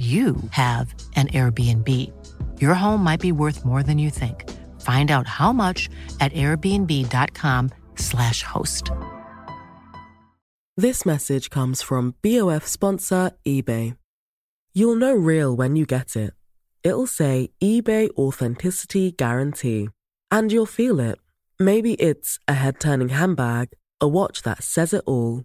you have an Airbnb. Your home might be worth more than you think. Find out how much at airbnb.com/slash host. This message comes from BOF sponsor eBay. You'll know real when you get it. It'll say eBay Authenticity Guarantee. And you'll feel it. Maybe it's a head turning handbag, a watch that says it all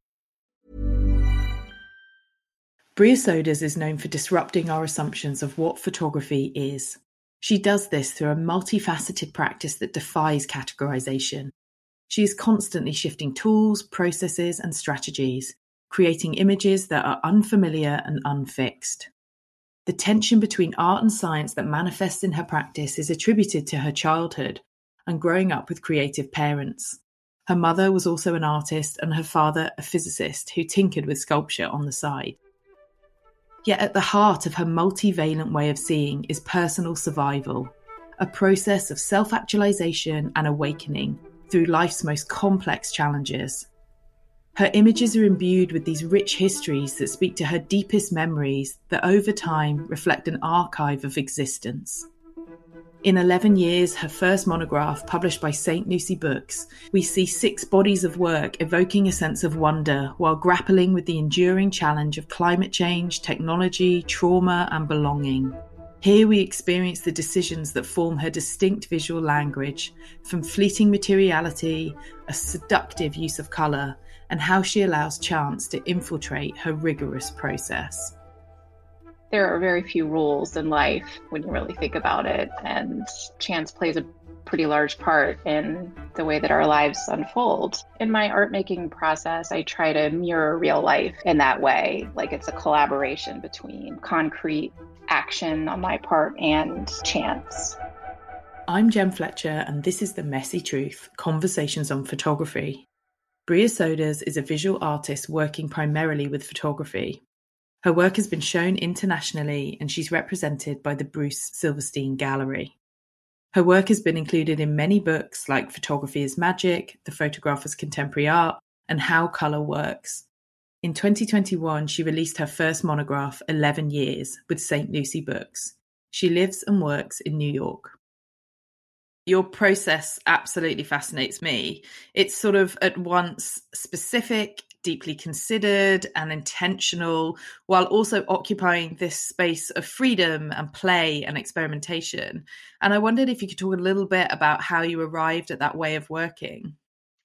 Brea Souders is known for disrupting our assumptions of what photography is. She does this through a multifaceted practice that defies categorization. She is constantly shifting tools, processes, and strategies, creating images that are unfamiliar and unfixed. The tension between art and science that manifests in her practice is attributed to her childhood and growing up with creative parents. Her mother was also an artist and her father a physicist who tinkered with sculpture on the side. Yet at the heart of her multivalent way of seeing is personal survival, a process of self actualization and awakening through life's most complex challenges. Her images are imbued with these rich histories that speak to her deepest memories that over time reflect an archive of existence. In 11 years, her first monograph, published by St. Lucy Books, we see six bodies of work evoking a sense of wonder while grappling with the enduring challenge of climate change, technology, trauma, and belonging. Here we experience the decisions that form her distinct visual language, from fleeting materiality, a seductive use of colour, and how she allows chance to infiltrate her rigorous process there are very few rules in life when you really think about it, and chance plays a pretty large part in the way that our lives unfold. In my art making process, I try to mirror real life in that way. Like it's a collaboration between concrete action on my part and chance. I'm Gem Fletcher, and this is The Messy Truth Conversations on Photography. Brea Souders is a visual artist working primarily with photography. Her work has been shown internationally and she's represented by the Bruce Silverstein Gallery. Her work has been included in many books like Photography is Magic, The Photographer's Contemporary Art, and How Colour Works. In 2021, she released her first monograph, 11 Years, with St. Lucy Books. She lives and works in New York. Your process absolutely fascinates me. It's sort of at once specific deeply considered and intentional while also occupying this space of freedom and play and experimentation. And I wondered if you could talk a little bit about how you arrived at that way of working.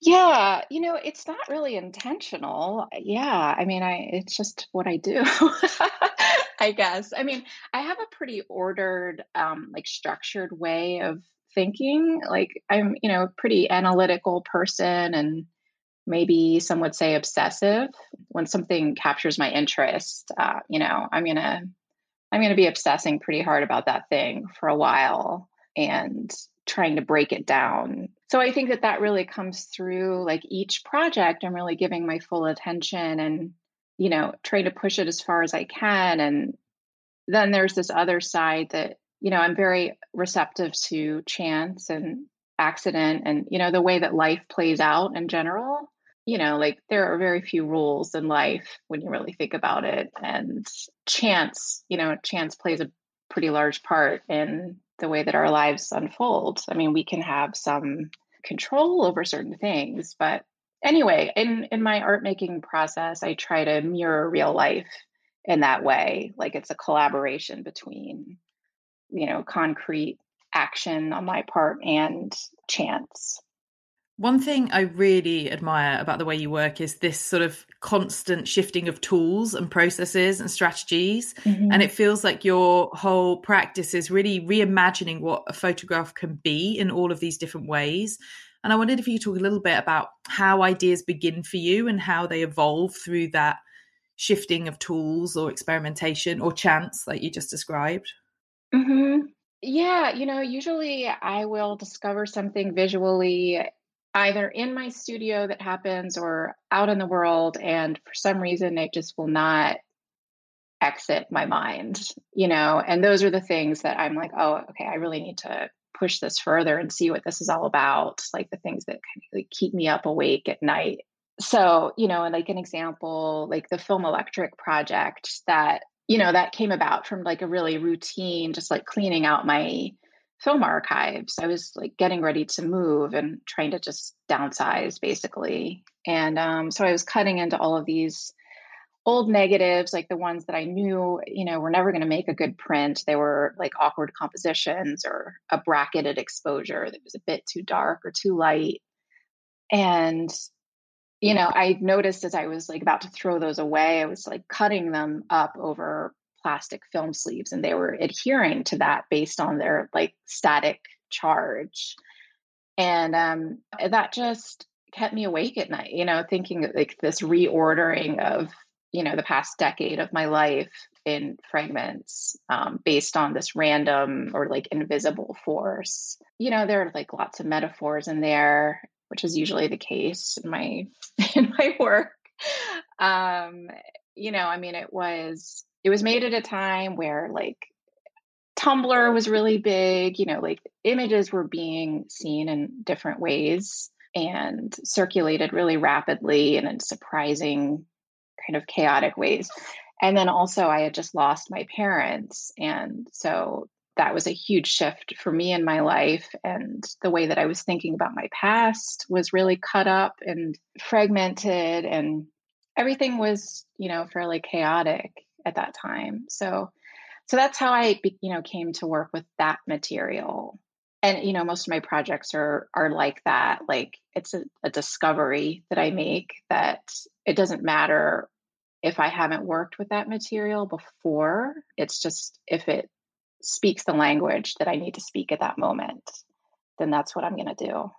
Yeah, you know, it's not really intentional. Yeah, I mean, I it's just what I do. I guess. I mean, I have a pretty ordered um like structured way of thinking. Like I'm, you know, a pretty analytical person and maybe some would say obsessive. When something captures my interest uh, you know i'm gonna i'm gonna be obsessing pretty hard about that thing for a while and trying to break it down. So i think that that really comes through like each project i'm really giving my full attention and you know trying to push it as far as i can. And then there's this other side that you know i'm very receptive to chance and accident and you know the way that life plays out in general you know, like there are very few rules in life when you really think about it. And chance, you know, chance plays a pretty large part in the way that our lives unfold. I mean, we can have some control over certain things, but anyway, in in my art making process, I try to mirror real life in that way. Like it's a collaboration between, you know, concrete action on my part and chance. One thing I really admire about the way you work is this sort of constant shifting of tools and processes and strategies. Mm-hmm. And it feels like your whole practice is really reimagining what a photograph can be in all of these different ways. And I wondered if you could talk a little bit about how ideas begin for you and how they evolve through that shifting of tools or experimentation or chance, like you just described. Mm-hmm. Yeah, you know, usually I will discover something visually either in my studio that happens or out in the world and for some reason it just will not exit my mind you know? And those are the things that i'm like oh okay i really need to push this further and see what this is all about like the things that kind of like keep me up awake at night. So you know like an example like the film electric project that you know that came about from like a really routine just like cleaning out my film archives. I was like getting ready to move and trying to just downsize basically. And um, so I was cutting into all of these old negatives, like the ones that I knew, you know, were never going to make a good print. They were like awkward compositions or a bracketed exposure that was a bit too dark or too light. And you know, I noticed as I was like about to throw those away, I was like cutting them up over plastic film sleeves and they were adhering to that based on their like static charge. And um, that just kept me awake at night you know thinking like this reordering of you know the past decade of my life in fragments um, based on this random or like invisible force. You know there are like lots of metaphors in there which is usually the case in my in my work. Um you know i mean it was it was made at a time where like Tumblr was really big, you know, like images were being seen in different ways and circulated really rapidly and in surprising kind of chaotic ways. And then also I had just lost my parents and so that was a huge shift for me in my life and the way that I was thinking about my past was really cut up and fragmented and everything was, you know, fairly chaotic at that time. So so that's how I you know came to work with that material. And you know most of my projects are are like that. Like it's a, a discovery that I make that it doesn't matter if I haven't worked with that material before. It's just if it speaks the language that I need to speak at that moment, then that's what I'm going to do.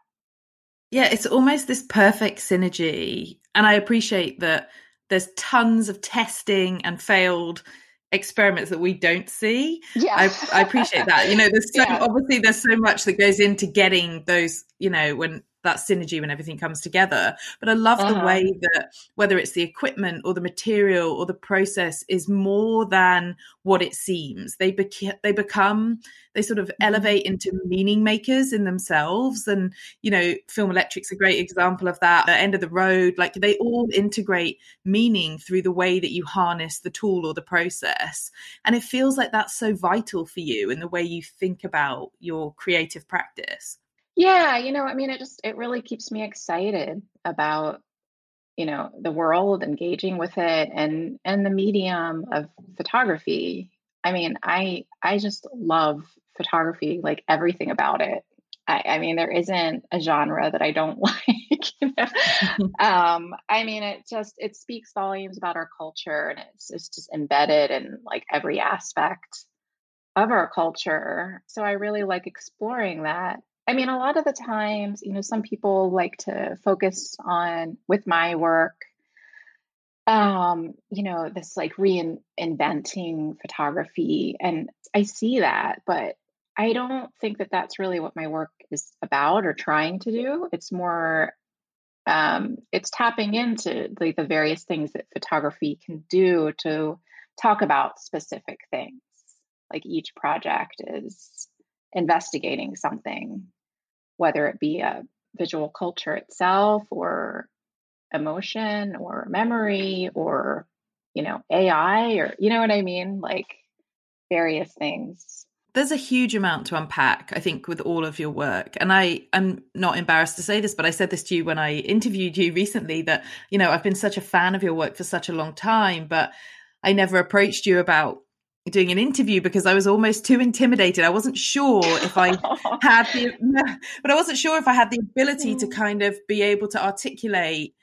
Yeah, it's almost this perfect synergy. And I appreciate that there's tons of testing and failed experiments that we don't see. Yeah. I, I appreciate that. You know, there's so yeah. obviously there's so much that goes into getting those, you know, when that synergy when everything comes together. But I love uh-huh. the way that whether it's the equipment or the material or the process is more than what it seems. They they become they sort of mm-hmm. elevate into meaning makers in themselves. And you know, Film Electric's a great example of that. At End of the Road, like they all integrate meaning through the way that you harness the tool or the process. And it feels like that's so vital for you in the way you think about your creative practice. Yeah, you know, I mean, it just it really keeps me excited about you know the world, engaging with it, and and the medium of photography. I mean, I I just love photography, like everything about it. I, I mean, there isn't a genre that I don't like. You know? um, I mean, it just it speaks volumes about our culture, and it's it's just embedded in like every aspect of our culture. So I really like exploring that I mean, a lot of the times, you know, some people like to focus on with my work, um, you know, this like reinventing photography. And I see that, but I don't think that that's really what my work is about or trying to do. It's more, um, it's tapping into like the various things that photography can do to talk about specific things. Like each project is investigating something whether it be a visual culture itself or emotion or memory or you know ai or you know what i mean? Like various things. There's a huge amount to unpack i think with all of your work and i i'm not embarrassed to say this but i said this to you when i interviewed you recently that you know i've been such a fan of your work for such a long time but i never approached you about doing an interview because I was almost too intimidated. I wasn't sure if I had the, but I wasn't sure if I had the ability to mm. kind of be able to articulate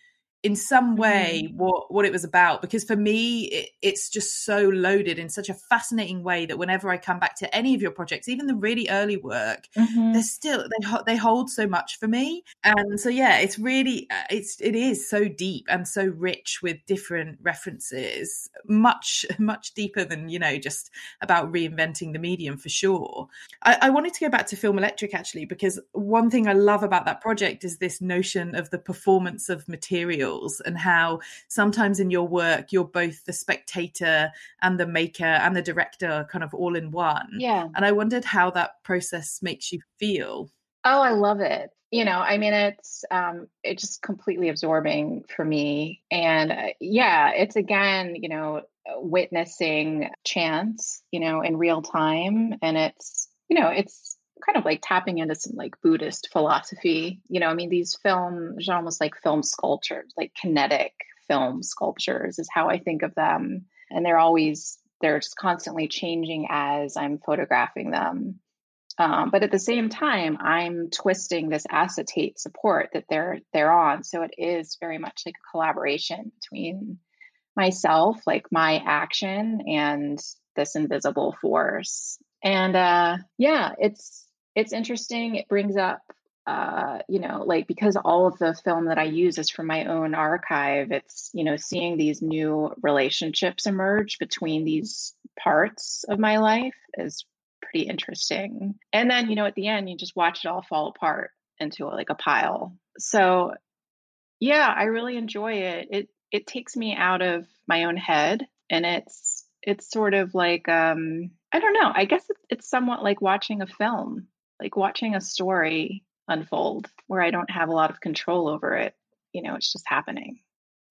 in some way mm. what what it was about because for me it, it's just so loaded in such a fascinating way that whenever I come back to any of your projects even the really early work mm-hmm. they're still they they hold so much for me and so yeah it's really uh, it's it is so deep and so rich with different references much much deeper than you know just about reinventing the medium for sure I, I wanted to go back to film electric actually because one thing I love about that project is this notion of the performance of material and how sometimes in your work you're both the spectator and the maker and the director kind of all in one. Yeah. And I wondered how that process makes you feel. Oh, I love it. You know, I mean, it's um, it's just completely absorbing for me, and uh, yeah, it's again, you know, witnessing chance, you know, in real time, and it's you know, it's kind of like tapping into some like Buddhist philosophy. You know, I mean, these films almost like film sculptures, like kinetic film sculptures is how I think of them. And they're always, they're just constantly changing as I'm photographing them. Um, but at the same time, I'm twisting this acetate support that they're they're on. So it is very much like a collaboration between myself, like my action, and this invisible force. And uh, yeah, it's it's interesting. It brings up, uh, you know, like because all of the film that I use is from my own archive, it's, you know, seeing these new relationships emerge between these parts of my life is pretty interesting. And then, you know, at the end, you just watch it all fall apart into like a pile. So, yeah, I really enjoy it. It it takes me out of my own head and it's it's sort of like um I don't know. I guess it's somewhat like watching a film like watching a story unfold where I don't have a lot of control over it. You know, it's just happening.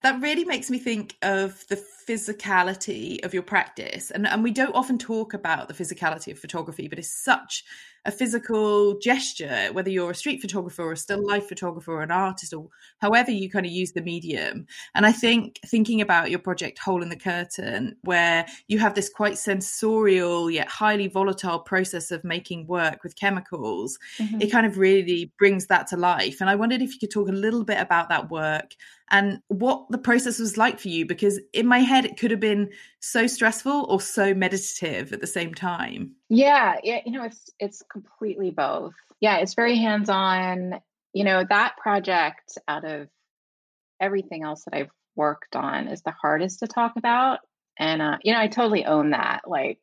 That really makes me think of the physicality of your practice. And, and we don't often talk about the physicality of photography, but it's such a physical gesture, whether you're a street photographer or a still life photographer or an artist or however you kind of use the medium. And I think thinking about your project Hole in the Curtain, where you have this quite sensorial yet highly volatile process of making work with chemicals, mm-hmm. it kind of really brings that to life. And I wondered if you could talk a little bit about that work and what the process was like for you, because in my head, it could have been so stressful or so meditative at the same time. Yeah, yeah, you know, it's it's completely both. Yeah, it's very hands-on. You know, that project out of everything else that I've worked on is the hardest to talk about. And uh, you know, I totally own that. Like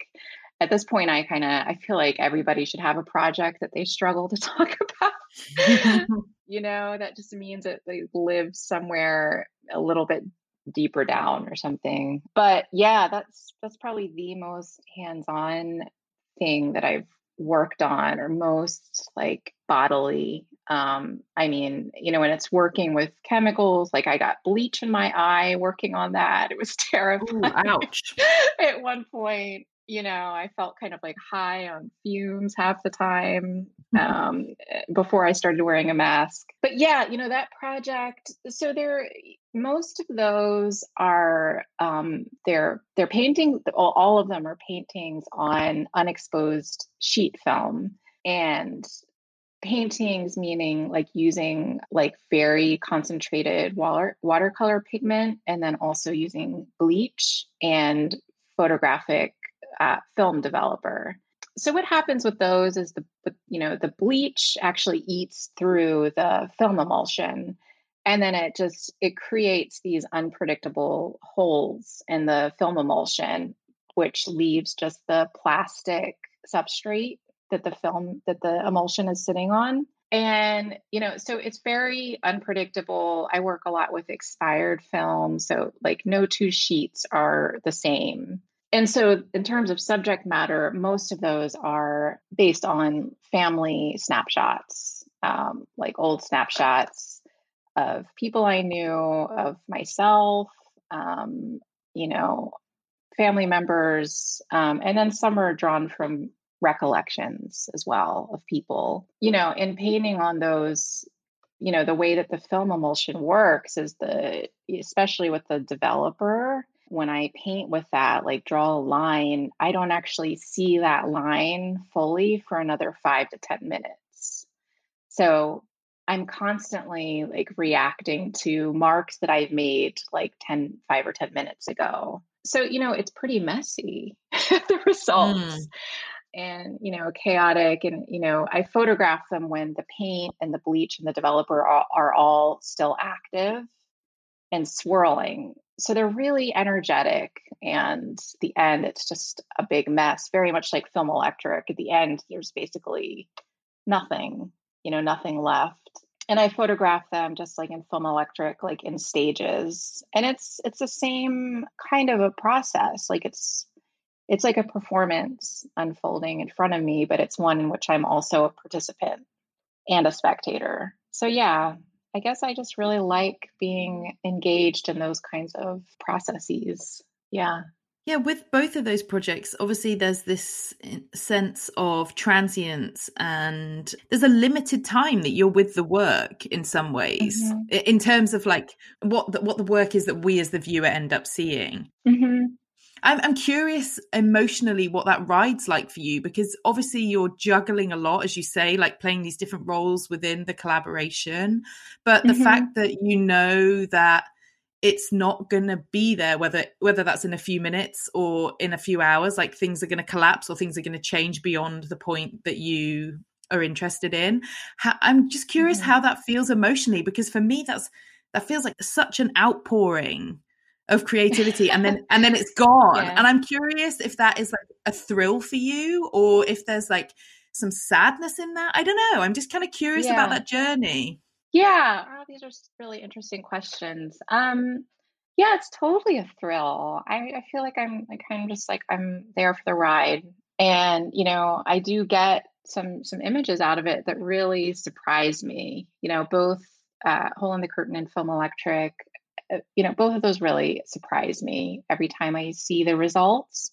at this point I kind of I feel like everybody should have a project that they struggle to talk about. you know, that just means that they live somewhere a little bit deeper down or something. But yeah, that's that's probably the most hands-on thing that I've worked on or most like bodily. Um i mean you know when it's working with chemicals like i got bleach in my eye working on that. It was terrible ouch. at one point you know, I felt kind of like high on fumes half the time mm-hmm. um, before I started wearing a mask. But yeah, you know, that project. So there, most of those are um, they're they're painting. All of them are paintings on unexposed sheet film and paintings meaning like using like very concentrated water watercolor pigment and then also using bleach and photographic uh, film developer. So what happens with those is the, you know the bleach actually eats through the film emulsion and then it just it creates these unpredictable holes in the film emulsion which leaves just the plastic substrate that the film that the emulsion is sitting on. And you know so it's very unpredictable. I work a lot with expired film so like no two sheets are the same and so, in terms of subject matter, most of those are based on family snapshots, um, like old snapshots of people I knew, of myself, um, you know, family members, um, and then some are drawn from recollections as well of people. You know, in painting on those, you know, the way that the film emulsion works is the, especially with the developer, when I paint with that, like draw a line, I don't actually see that line fully for another five to 10 minutes. So I'm constantly like reacting to marks that I've made like 10, five or 10 minutes ago. So, you know, it's pretty messy, the results. Mm. And, you know, chaotic. And, you know, I photograph them when the paint and the bleach and the developer are, are all still active and swirling. So they're really energetic. And the end, it's just a big mess, very much like film electric. At the end, there's basically nothing, you know, nothing left. And I photograph them just like in film electric, like in stages. And it's it's the same kind of a process. Like it's it's like a performance unfolding in front of me, but it's one in which I'm also a participant and a spectator. So yeah, I guess I just really like being engaged in those kinds of processes. Yeah. Yeah, with both of those projects, obviously there's this sense of transience and there's a limited time that you're with the work in some ways, mm-hmm. in terms of like what the, what the work is that we as the viewer end up seeing. Mm-hmm. I'm, I'm curious emotionally what that ride's like for you because obviously you're juggling a lot, as you say, like playing these different roles within the collaboration. But the mm-hmm. fact that you know that it's not going to be there whether whether that's in a few minutes or in a few hours like things are going to collapse or things are going to change beyond the point that you are interested in i'm just curious mm-hmm. how that feels emotionally because for me that's that feels like such an outpouring of creativity and then and then it's gone. Yeah. and i'm curious if that is like a thrill for you or if there's like some sadness in that. I don't know. I'm just kind of curious yeah. about that journey. Yeah. Oh, these are really interesting questions. Um yeah it's totally a thrill. I, I feel like i'm like kind of just like i'm there for the ride. And you know i do get some some images out of it that really surprise me. You know both uh, hole in the curtain and film electric Uh, you know, both of those really surprise me every time I see the results.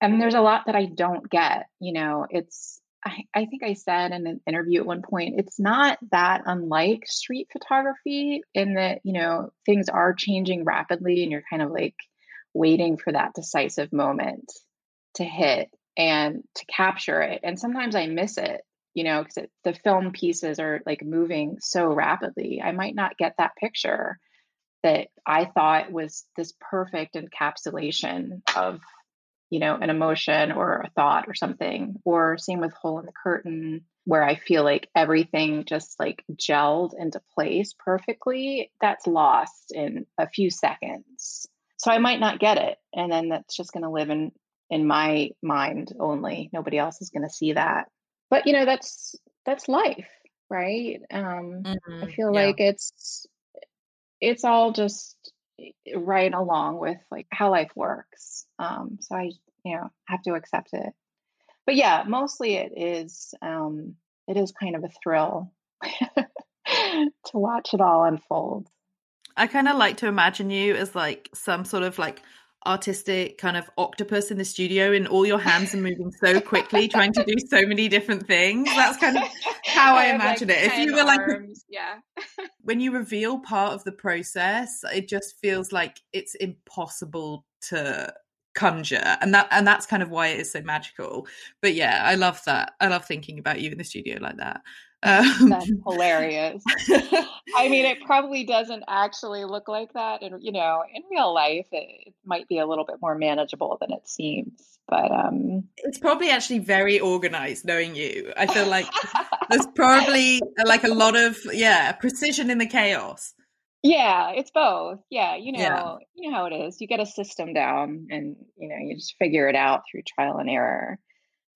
And there's a lot that I don't get. You know, it's, I, I think I said in an interview at one point, it's not that unlike street photography in that, you know, things are changing rapidly and you're kind of like waiting for that decisive moment to hit and to capture it. And sometimes I miss it, you know, because the film pieces are like moving so rapidly. I might not get that picture that I thought was this perfect encapsulation of, you know, an emotion or a thought or something. Or same with Hole in the Curtain, where I feel like everything just like gelled into place perfectly. That's lost in a few seconds. So I might not get it. And then that's just going to live in in my mind only. Nobody else is going to see that. But you know, that's that's life, right? Um, mm-hmm. I feel yeah. like it's it's all just eh, right along with like how life works. Um, so I, you know, have to accept it. But yeah, mostly it is um, it is kind of a thrill to watch it all unfold. I kind of like to imagine you as like some sort of like artistic kind of octopus in the studio and all your hands are moving so quickly trying to do so many different things that's kind of how i, I imagine like it if you were like yeah when you reveal part of the process it just feels like it's impossible to conjure and that and that's kind of why it is so magical. But yeah i love that. I love thinking about you in the studio like that um, That's hilarious. I mean, it probably doesn't actually look like that, and you know, in real life, it, it, might be a little bit more manageable than it seems. But um, it's probably actually very organized. Knowing you, I feel like there's probably like a lot of yeah precision in the chaos. Yeah, it's both. Yeah, you know, yeah. you know how it is. You get a system down, and you know, you just figure it out through trial and error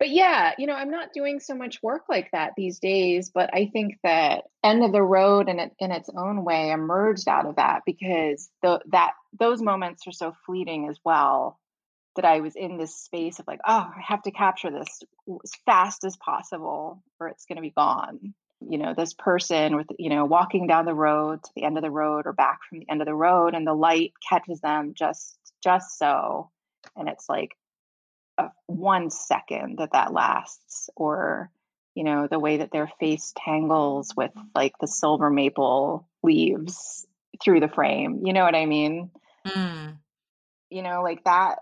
but yeah, you know, I'm not doing so much work like that these days, but I think that end of the road in it, in its own way emerged out of that because the, that those moments are so fleeting as well that I was in this space of like, oh, I have to capture this as fast as possible or it's going to be gone. You know, this person with, you know, walking down the road to the end of the road or back from the end of the road and the light catches them just just so and it's like one second that that lasts or you know the way that their face tangles with like the silver maple leaves through the frame you know what i mean mm. you know, like that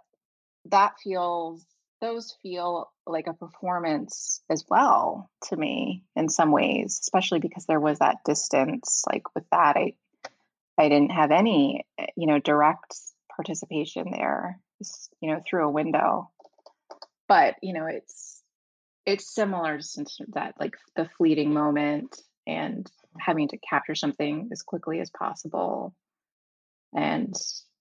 that feels those feel like a performance as well to me in some ways, especially because there was that distance. Like with that, I I didn't have any, you know, direct participation there, you know, through a window. But you know, it's it's similar to that, like the fleeting moment and having to capture something as quickly as possible, and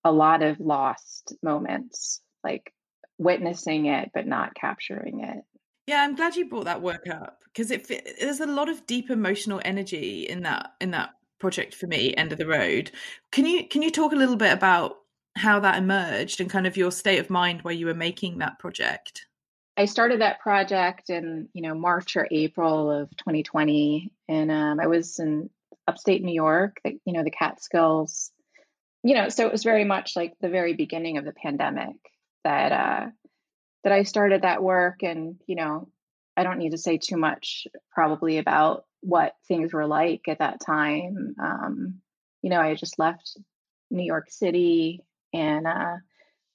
a lot of lost moments, like witnessing it but not capturing it. Yeah, I'm glad you brought that work up because it there's a lot of deep emotional energy in that in that project for me, End of the Road. Can you can you talk a little bit about how that emerged and kind of your state of mind where you were making that project? I started that project in you know March or April of 2020, and um, I was in upstate New York, you know the Catskills, you know, so it was very much like the very beginning of the pandemic that uh, that I started that work, and you know, I don't need to say too much probably about what things were like at that time. Um, you know, I just left New York City, and uh,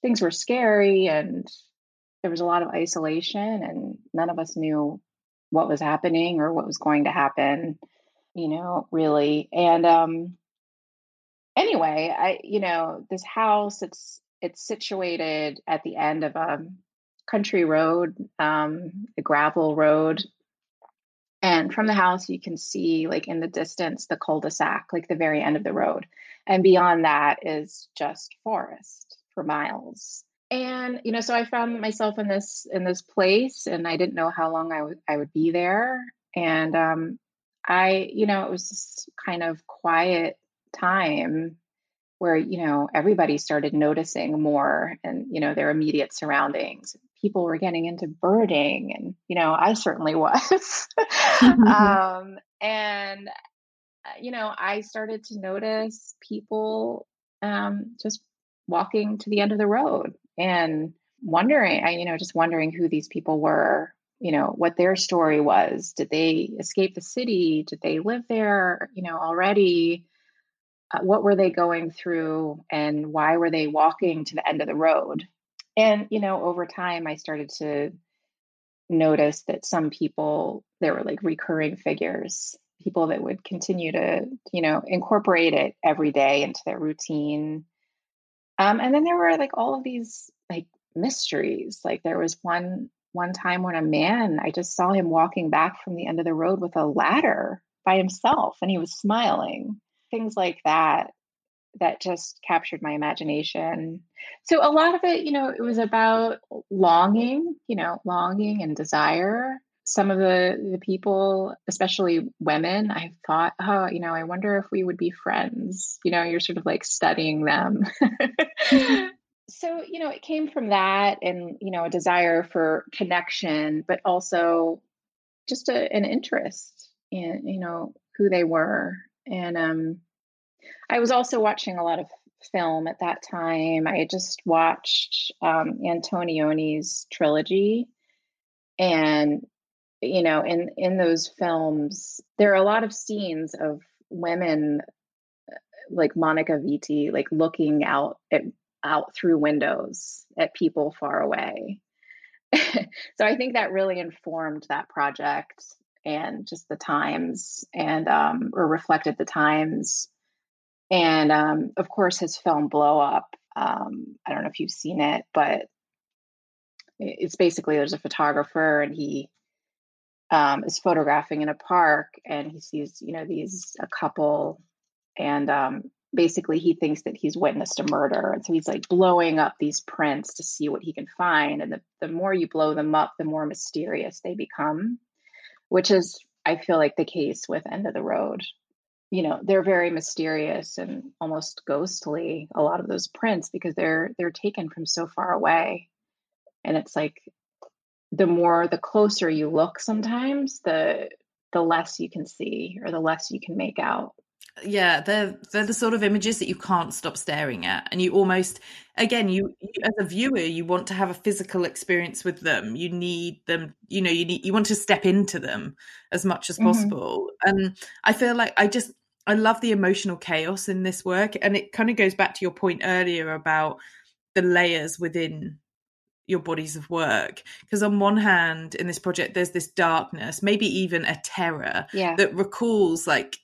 things were scary, and there was a lot of isolation, and none of us knew what was happening or what was going to happen. You know, really, and um, anyway, I you know this house it's it's situated at the end of a country road, um, a gravel road. And from the house, you can see, like in the distance, the cul de sac, like the very end of the road. And beyond that is just forest for miles. And you know, so I found myself in this in this place, and I didn't know how long I would I would be there. And um, I, you know, it was this kind of quiet time where you know everybody started noticing more and you know their immediate surroundings. People were getting into birding and you know i certainly was. Um, and uh, you know i started to notice people um, just walking to the end of the road and wondering i you know just wondering who these people were you know what their story was. Did they escape the city? Did they live there you know already? Uh, what were they going through and why were they walking to the end of the road? And you know over time i started to notice that some people there were like recurring figures people that would continue to you know incorporate it every day into their routine um, and then there were like all of these like mysteries like there was one one time when a man i just saw him walking back from the end of the road with a ladder by himself and he was smiling things like that that just captured my imagination. So a lot of it, you know, it was about longing, you know, longing and desire. Some of the the people, especially women, I thought, oh, you know, I wonder if we would be friends. You know, you're sort of like studying them. mm-hmm. So, you know, it came from that and, you know, a desire for connection, but also just a, an interest in, you know, who they were and um, I was also watching a lot of film at that time. I just watched um, Antonioni's trilogy, and you know, in in those films, there are a lot of scenes of women like Monica Vitti, like looking out at out through windows at people far away. so I think that really informed that project and just the times and um, or reflected the times and um, of course his film blow up um, i don't know if you've seen it but it's basically there's a photographer and he um, is photographing in a park and he sees you know these a couple and um, basically he thinks that he's witnessed a murder and so he's like blowing up these prints to see what he can find and the, the more you blow them up the more mysterious they become which is I feel like the case with End of the Road. You know, they're very mysterious and almost ghostly. A lot of those prints because they're they're taken from so far away, and it's like the more the closer you look, sometimes the the less you can see or the less you can make out. Yeah they're they're the sort of images that you can't stop staring at and you almost again you, you, as a viewer you want to have a physical experience with them. You need them you know you need you want to step into them as much as mm-hmm. possible. And i feel like i just i love the emotional chaos in this work and it kind of goes back to your point earlier about the layers within your bodies of work. Because on one hand in this project there's this darkness maybe even a terror yeah. that recalls like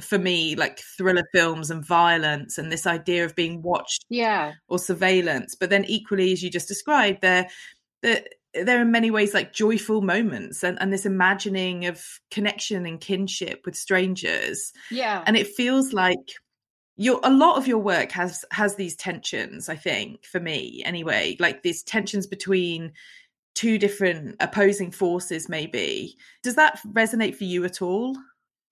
for me like thriller films and violence and this idea of being watched yeah. or surveillance. But then equally as you just described there there there are in many ways like joyful moments and, and this imagining of connection and kinship with strangers. Yeah. And it feels like your a lot of your work has has these tensions i think for me anyway like these tensions between two different opposing forces maybe. Does that resonate for you at all?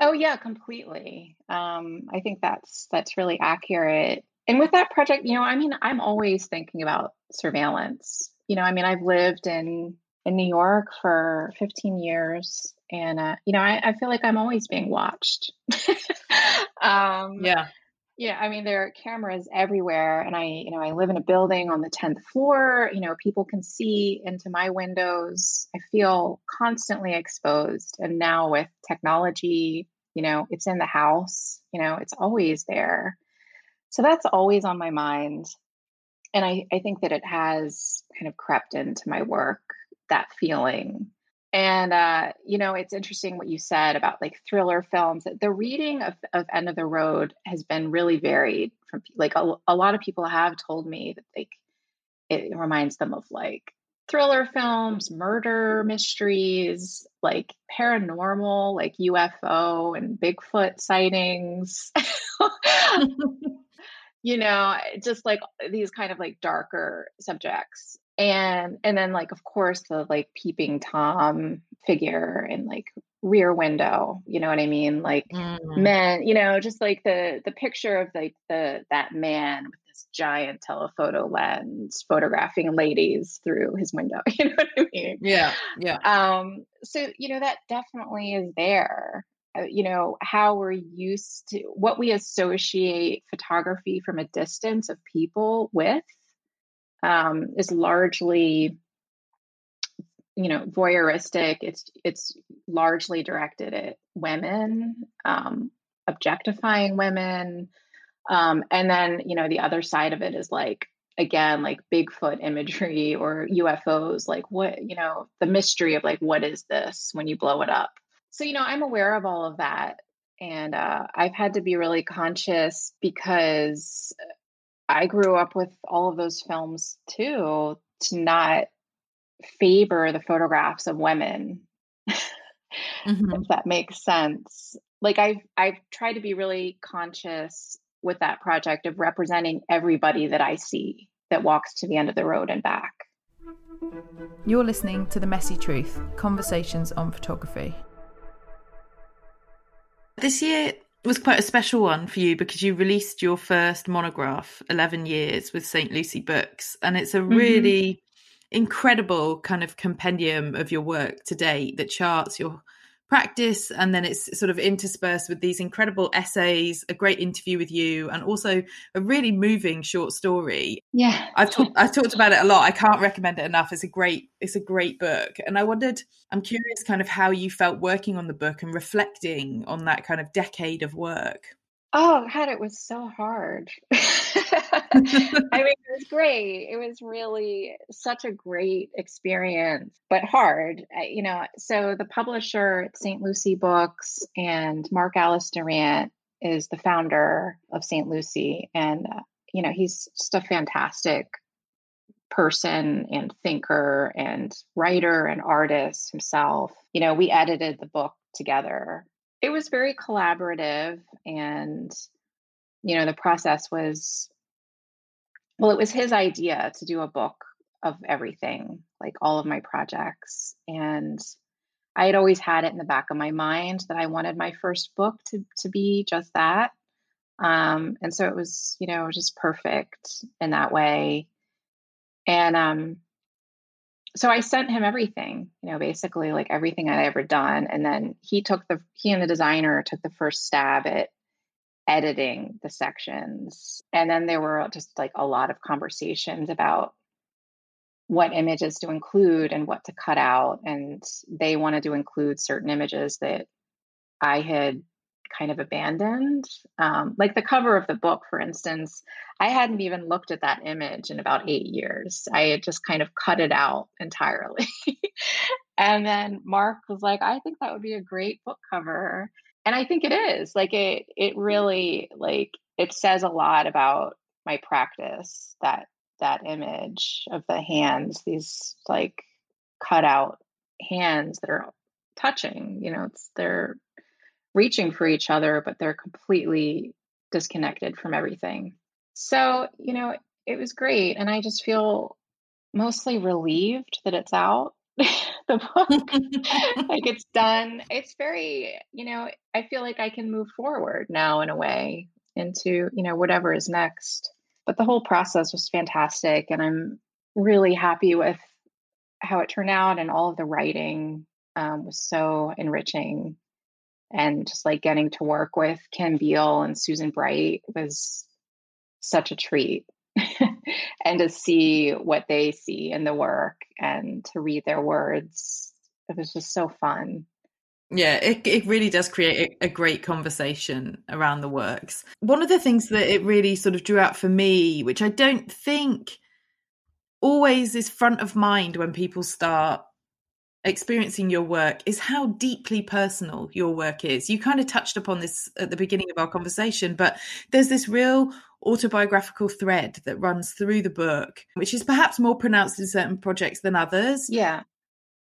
Oh yeah completely. Um i think that's that's really accurate. And with that project you know i mean i'm always thinking about surveillance. You know i mean i've lived in in new york for 15 years and uh, you know I, I feel like i'm always being watched. Um yeah yeah, I mean there are cameras everywhere and I, you know, I live in a building on the 10th floor, you know, people can see into my windows. I feel constantly exposed and now with technology, you know, it's in the house, you know, it's always there. So that's always on my mind. And I I think that it has kind of crept into my work that feeling and uh, you know, it's interesting what you said about like thriller films. The reading of, of End of the Road has been really varied. From like a, a lot of people have told me that like it reminds them of like thriller films, murder mysteries, like paranormal, like UFO and Bigfoot sightings. you know, just like these kind of like darker subjects and and then like of course the like peeping tom figure and like rear window you know what i mean? Like mm. men you know just like the the picture of like the that man with this giant telephoto lens photographing ladies through his window you know what i mean? Yeah yeah. Um so you know that definitely is there. Uh, you know how we're used to what we associate photography from a distance of people with um, is largely you know voyeuristic. It's it's largely directed at women um, objectifying women. Um, and then you know the other side of it is like again like bigfoot imagery or ufos like what you know the mystery of like what is this when you blow it up? So you know i'm aware of all of that. And uh, i've had to be really conscious because I grew up with all of those films too, to not favor the photographs of women. mm-hmm. If that makes sense. Like I've I've tried to be really conscious with that project of representing everybody that I see that walks to the end of the road and back. You're listening to The Messy Truth Conversations on Photography. This year, was quite a special one for you because you released your first monograph 11 years with st lucy books and it's a mm-hmm. really mm-hmm. incredible kind of compendium of your work to date that charts your practice and then it's sort of interspersed with these incredible essays a great interview with you and also a really moving short story. Yeah. I've talked i've talked about it a lot. I can't recommend it enough. It's a great it's a great book. And i wondered i'm curious kind of how you felt working on the book and reflecting on that kind of decade of work Oh God, it was so hard. I mean, it was great. It was really such a great experience, but hard. You know, so the publisher St. Lucy Books and Mark Alice Durant is the founder of St. Lucy, and uh, you know he's just a fantastic person and thinker and writer and artist himself. You know, we edited the book together it was very collaborative and you know the process was well it was his idea to do a book of everything like all of my projects and i had always had it in the back of my mind that i wanted my first book to to be just that um and so it was you know just perfect in that way. And um so I sent him everything, you know, basically like everything I'd ever done. And then he took the, he and the designer took the first stab at editing the sections. And then there were just like a lot of conversations about what images to include and what to cut out. And they wanted to include certain images that I had kind of abandoned. Um, like the cover of the book, for instance, I hadn't even looked at that image in about eight years. I had just kind of cut it out entirely. and then Mark was like, I think that would be a great book cover. And I think it is. Like it it really like it says a lot about my practice that that image of the hands, these like cut out hands that are touching, you know, it's they're reaching for each other, but they're completely disconnected from everything. So, you know, it was great. And I just feel mostly relieved that it's out. the book, like it's done. It's very, you know, I feel like I can move forward now in a way into, you know, whatever is next. But the whole process was fantastic. And I'm really happy with how it turned out and all of the writing um, was so enriching and just like getting to work with Kim Beil and Susan Bright was such a treat. and to see what they see in the work and to read their words, it was just so fun. Yeah, it, it really does create a, a, great conversation around the works. One of the things that it really sort of drew out for me, which I don't think always is front of mind when people start experiencing your work is how deeply personal your work is. You kind of touched upon this at the beginning of our conversation, but there's this real autobiographical thread that runs through the book, which is perhaps more pronounced in certain projects than others. Yeah.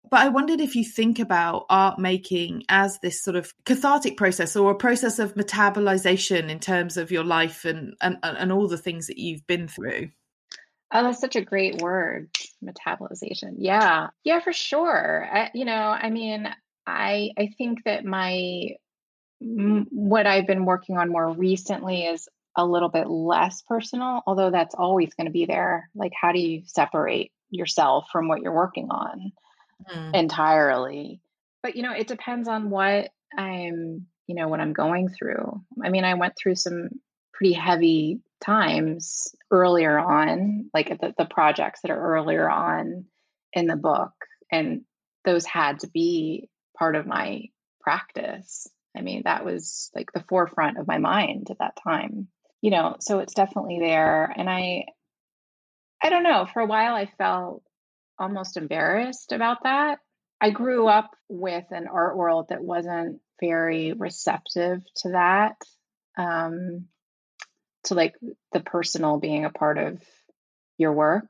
But I wondered if you think about art making as this sort of cathartic process or a process of metabolization in terms of your life and, and, and all the things that you've been through. Oh, that's such a great word, metabolization. Yeah, yeah, for sure. I, you know, I mean, I I think that my what I've been working on more recently is a little bit less personal, although that's always going to be there. Like, how do you separate yourself from what you're working on mm. entirely? But you know, it depends on what I'm, you know, what I'm going through. I mean, I went through some pretty heavy times earlier on, like the, the projects that are earlier on in the book. And those had to be part of my practice. I mean, that was like the forefront of my mind at that time. You know, so it's definitely there. And I I don't know, for a while I felt almost embarrassed about that. I grew up with an art world that wasn't very receptive to that. Um, to like the personal being a part of your work.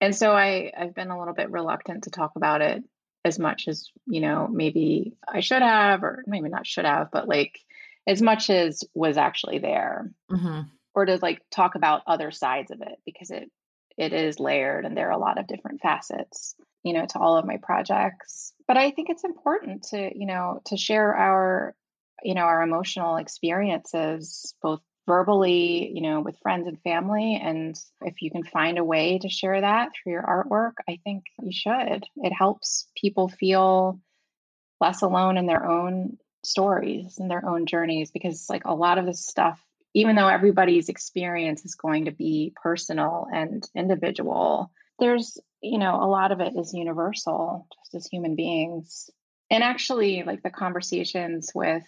And so I I've been a little bit reluctant to talk about it as much as, you know, maybe I should have or maybe not should have, but like as much as was actually there. Mm-hmm. Or to like talk about other sides of it because it it is layered and there are a lot of different facets you know to all of my projects but i think it's important to you know to share our you know our emotional experiences both verbally, you know, with friends and family. And if you can find a way to share that through your artwork, I think you should. It helps people feel less alone in their own stories and their own journeys because, like, a lot of this stuff, even though everybody's experience is going to be personal and individual, there's, you know, a lot of it is universal just as human beings. And actually, like the conversations with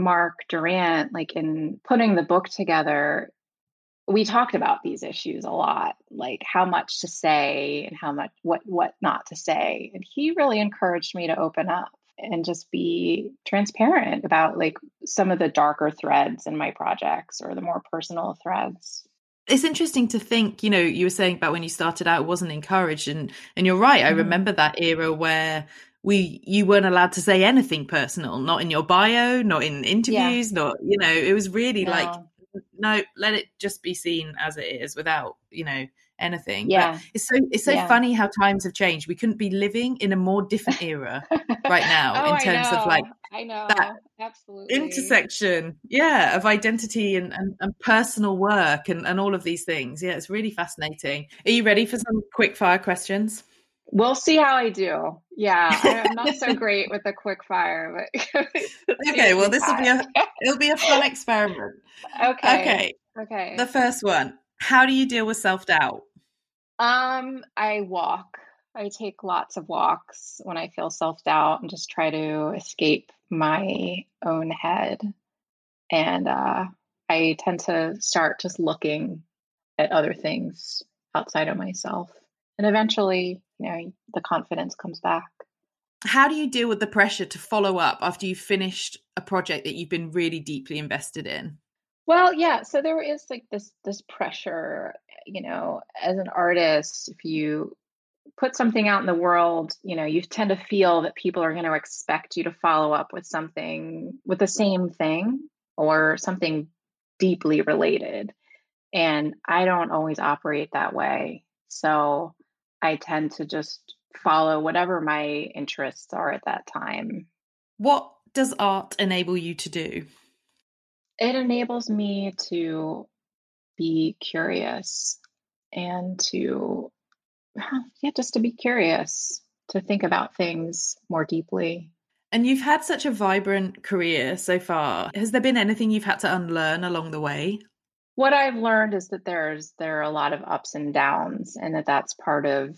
Mark Durant, like in putting the book together, we talked about these issues a lot, like how much to say and how much what what not to say. And he really encouraged me to open up and just be transparent about like some of the darker threads in my projects or the more personal threads it's interesting to think you know you were saying about when you started out it wasn't encouraged and and you're right i mm. remember that era where we you weren't allowed to say anything personal not in your bio not in interviews yeah. not you know it was really no. like no let it just be seen as it is without you know anything. Yeah. but it's so it's so yeah. funny how times have changed. We couldn't be living in a more different era right now oh, in terms of like i know. That absolutely. intersection yeah of identity and, and, and personal work and, and all of these things. Yeah it's really fascinating. Are you ready for some quick fire questions We'll see how I do. Yeah, I'm not so great with the quick fire, but okay. Well, this will be a it'll be a fun experiment. Okay. Okay. Okay. The first one. How do you deal with self doubt? Um, I walk. I take lots of walks when I feel self doubt and just try to escape my own head. And uh, I tend to start just looking at other things outside of myself. And eventually, you know, the confidence comes back. How do you deal with the pressure to follow up after you've finished a project that you've been really deeply invested in? Well, yeah, so there is like this this pressure, you know, as an artist, if you put something out in the world, you know, you tend to feel that people are going to expect you to follow up with something with the same thing or something deeply related. And I don't always operate that way. So I tend to just follow whatever my interests are at that time. What does art enable you to do? It enables me to be curious and to, yeah, just to be curious, to think about things more deeply. And you've had such a vibrant career so far. Has there been anything you've had to unlearn along the way? What I've learned is that there's there are a lot of ups and downs and that that's part of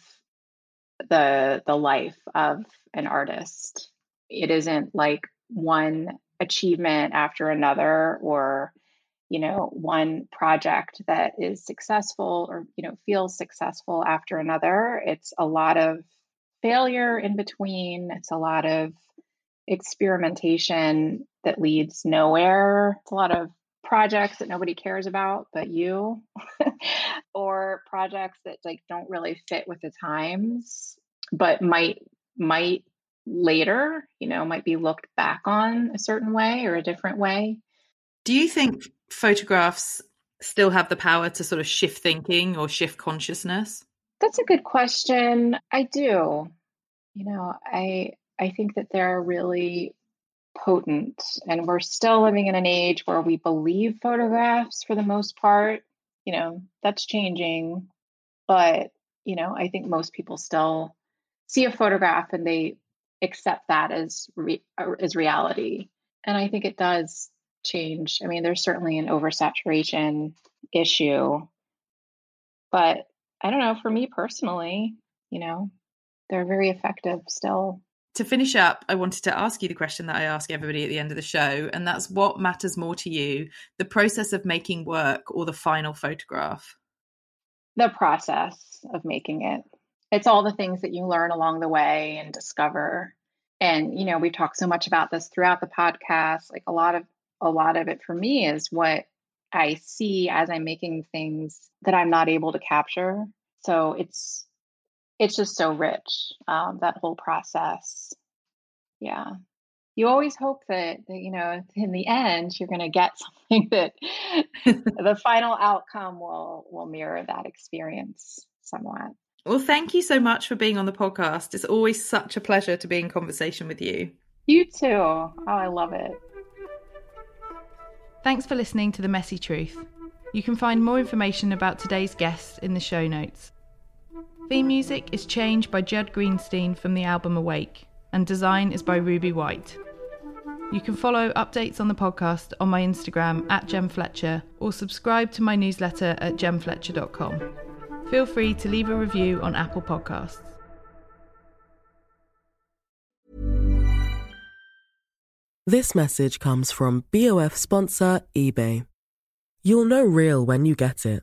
the the life of an artist. It isn't like one achievement after another or you know one project that is successful or you know feels successful after another it's a lot of failure in between it's a lot of experimentation that leads nowhere. It's a lot of projects that nobody cares about but you or projects that like don't really fit with the times but might might later you know might be looked back on a certain way or a different way? Do you think photographs still have the power to sort of shift thinking or shift consciousness? That's a good question. I do. You know i I think that they're really potent. And we're still living in an age where we believe photographs for the most part. You know, that's changing. But, you know, I think most people still see a photograph and they accept that as re- uh, as reality. And I think it does change. I mean, there's certainly an oversaturation issue. But I don't know, for me personally, you know, they're very effective still to finish up, I wanted to ask you the question that I ask everybody at the end of the show, and that's what matters more to you, the process of making work or the final photograph? The process of making it. It's all the things that you learn along the way and discover. And, you know, we've talked so much about this throughout the podcast. Like a lot of a lot of it for me is what I see as I'm making things that I'm not able to capture. So it's it's just so rich um, that whole process. Yeah. You always hope that, that you know in the end you're going to get something that the final outcome will will mirror that experience somewhat. Well thank you so much for being on the podcast. It's always such a pleasure to be in conversation with you. You too. Oh i love it. Thanks for listening to the messy truth. You can find more information about today's guests in the show notes Theme music is changed by Judd Greenstein from the album Awake, and design is by Ruby White. You can follow updates on the podcast on my Instagram at Gem Fletcher or subscribe to my newsletter at gemfletcher.com. Feel free to leave a review on Apple Podcasts. This message comes from BOF sponsor eBay. You'll know real when you get it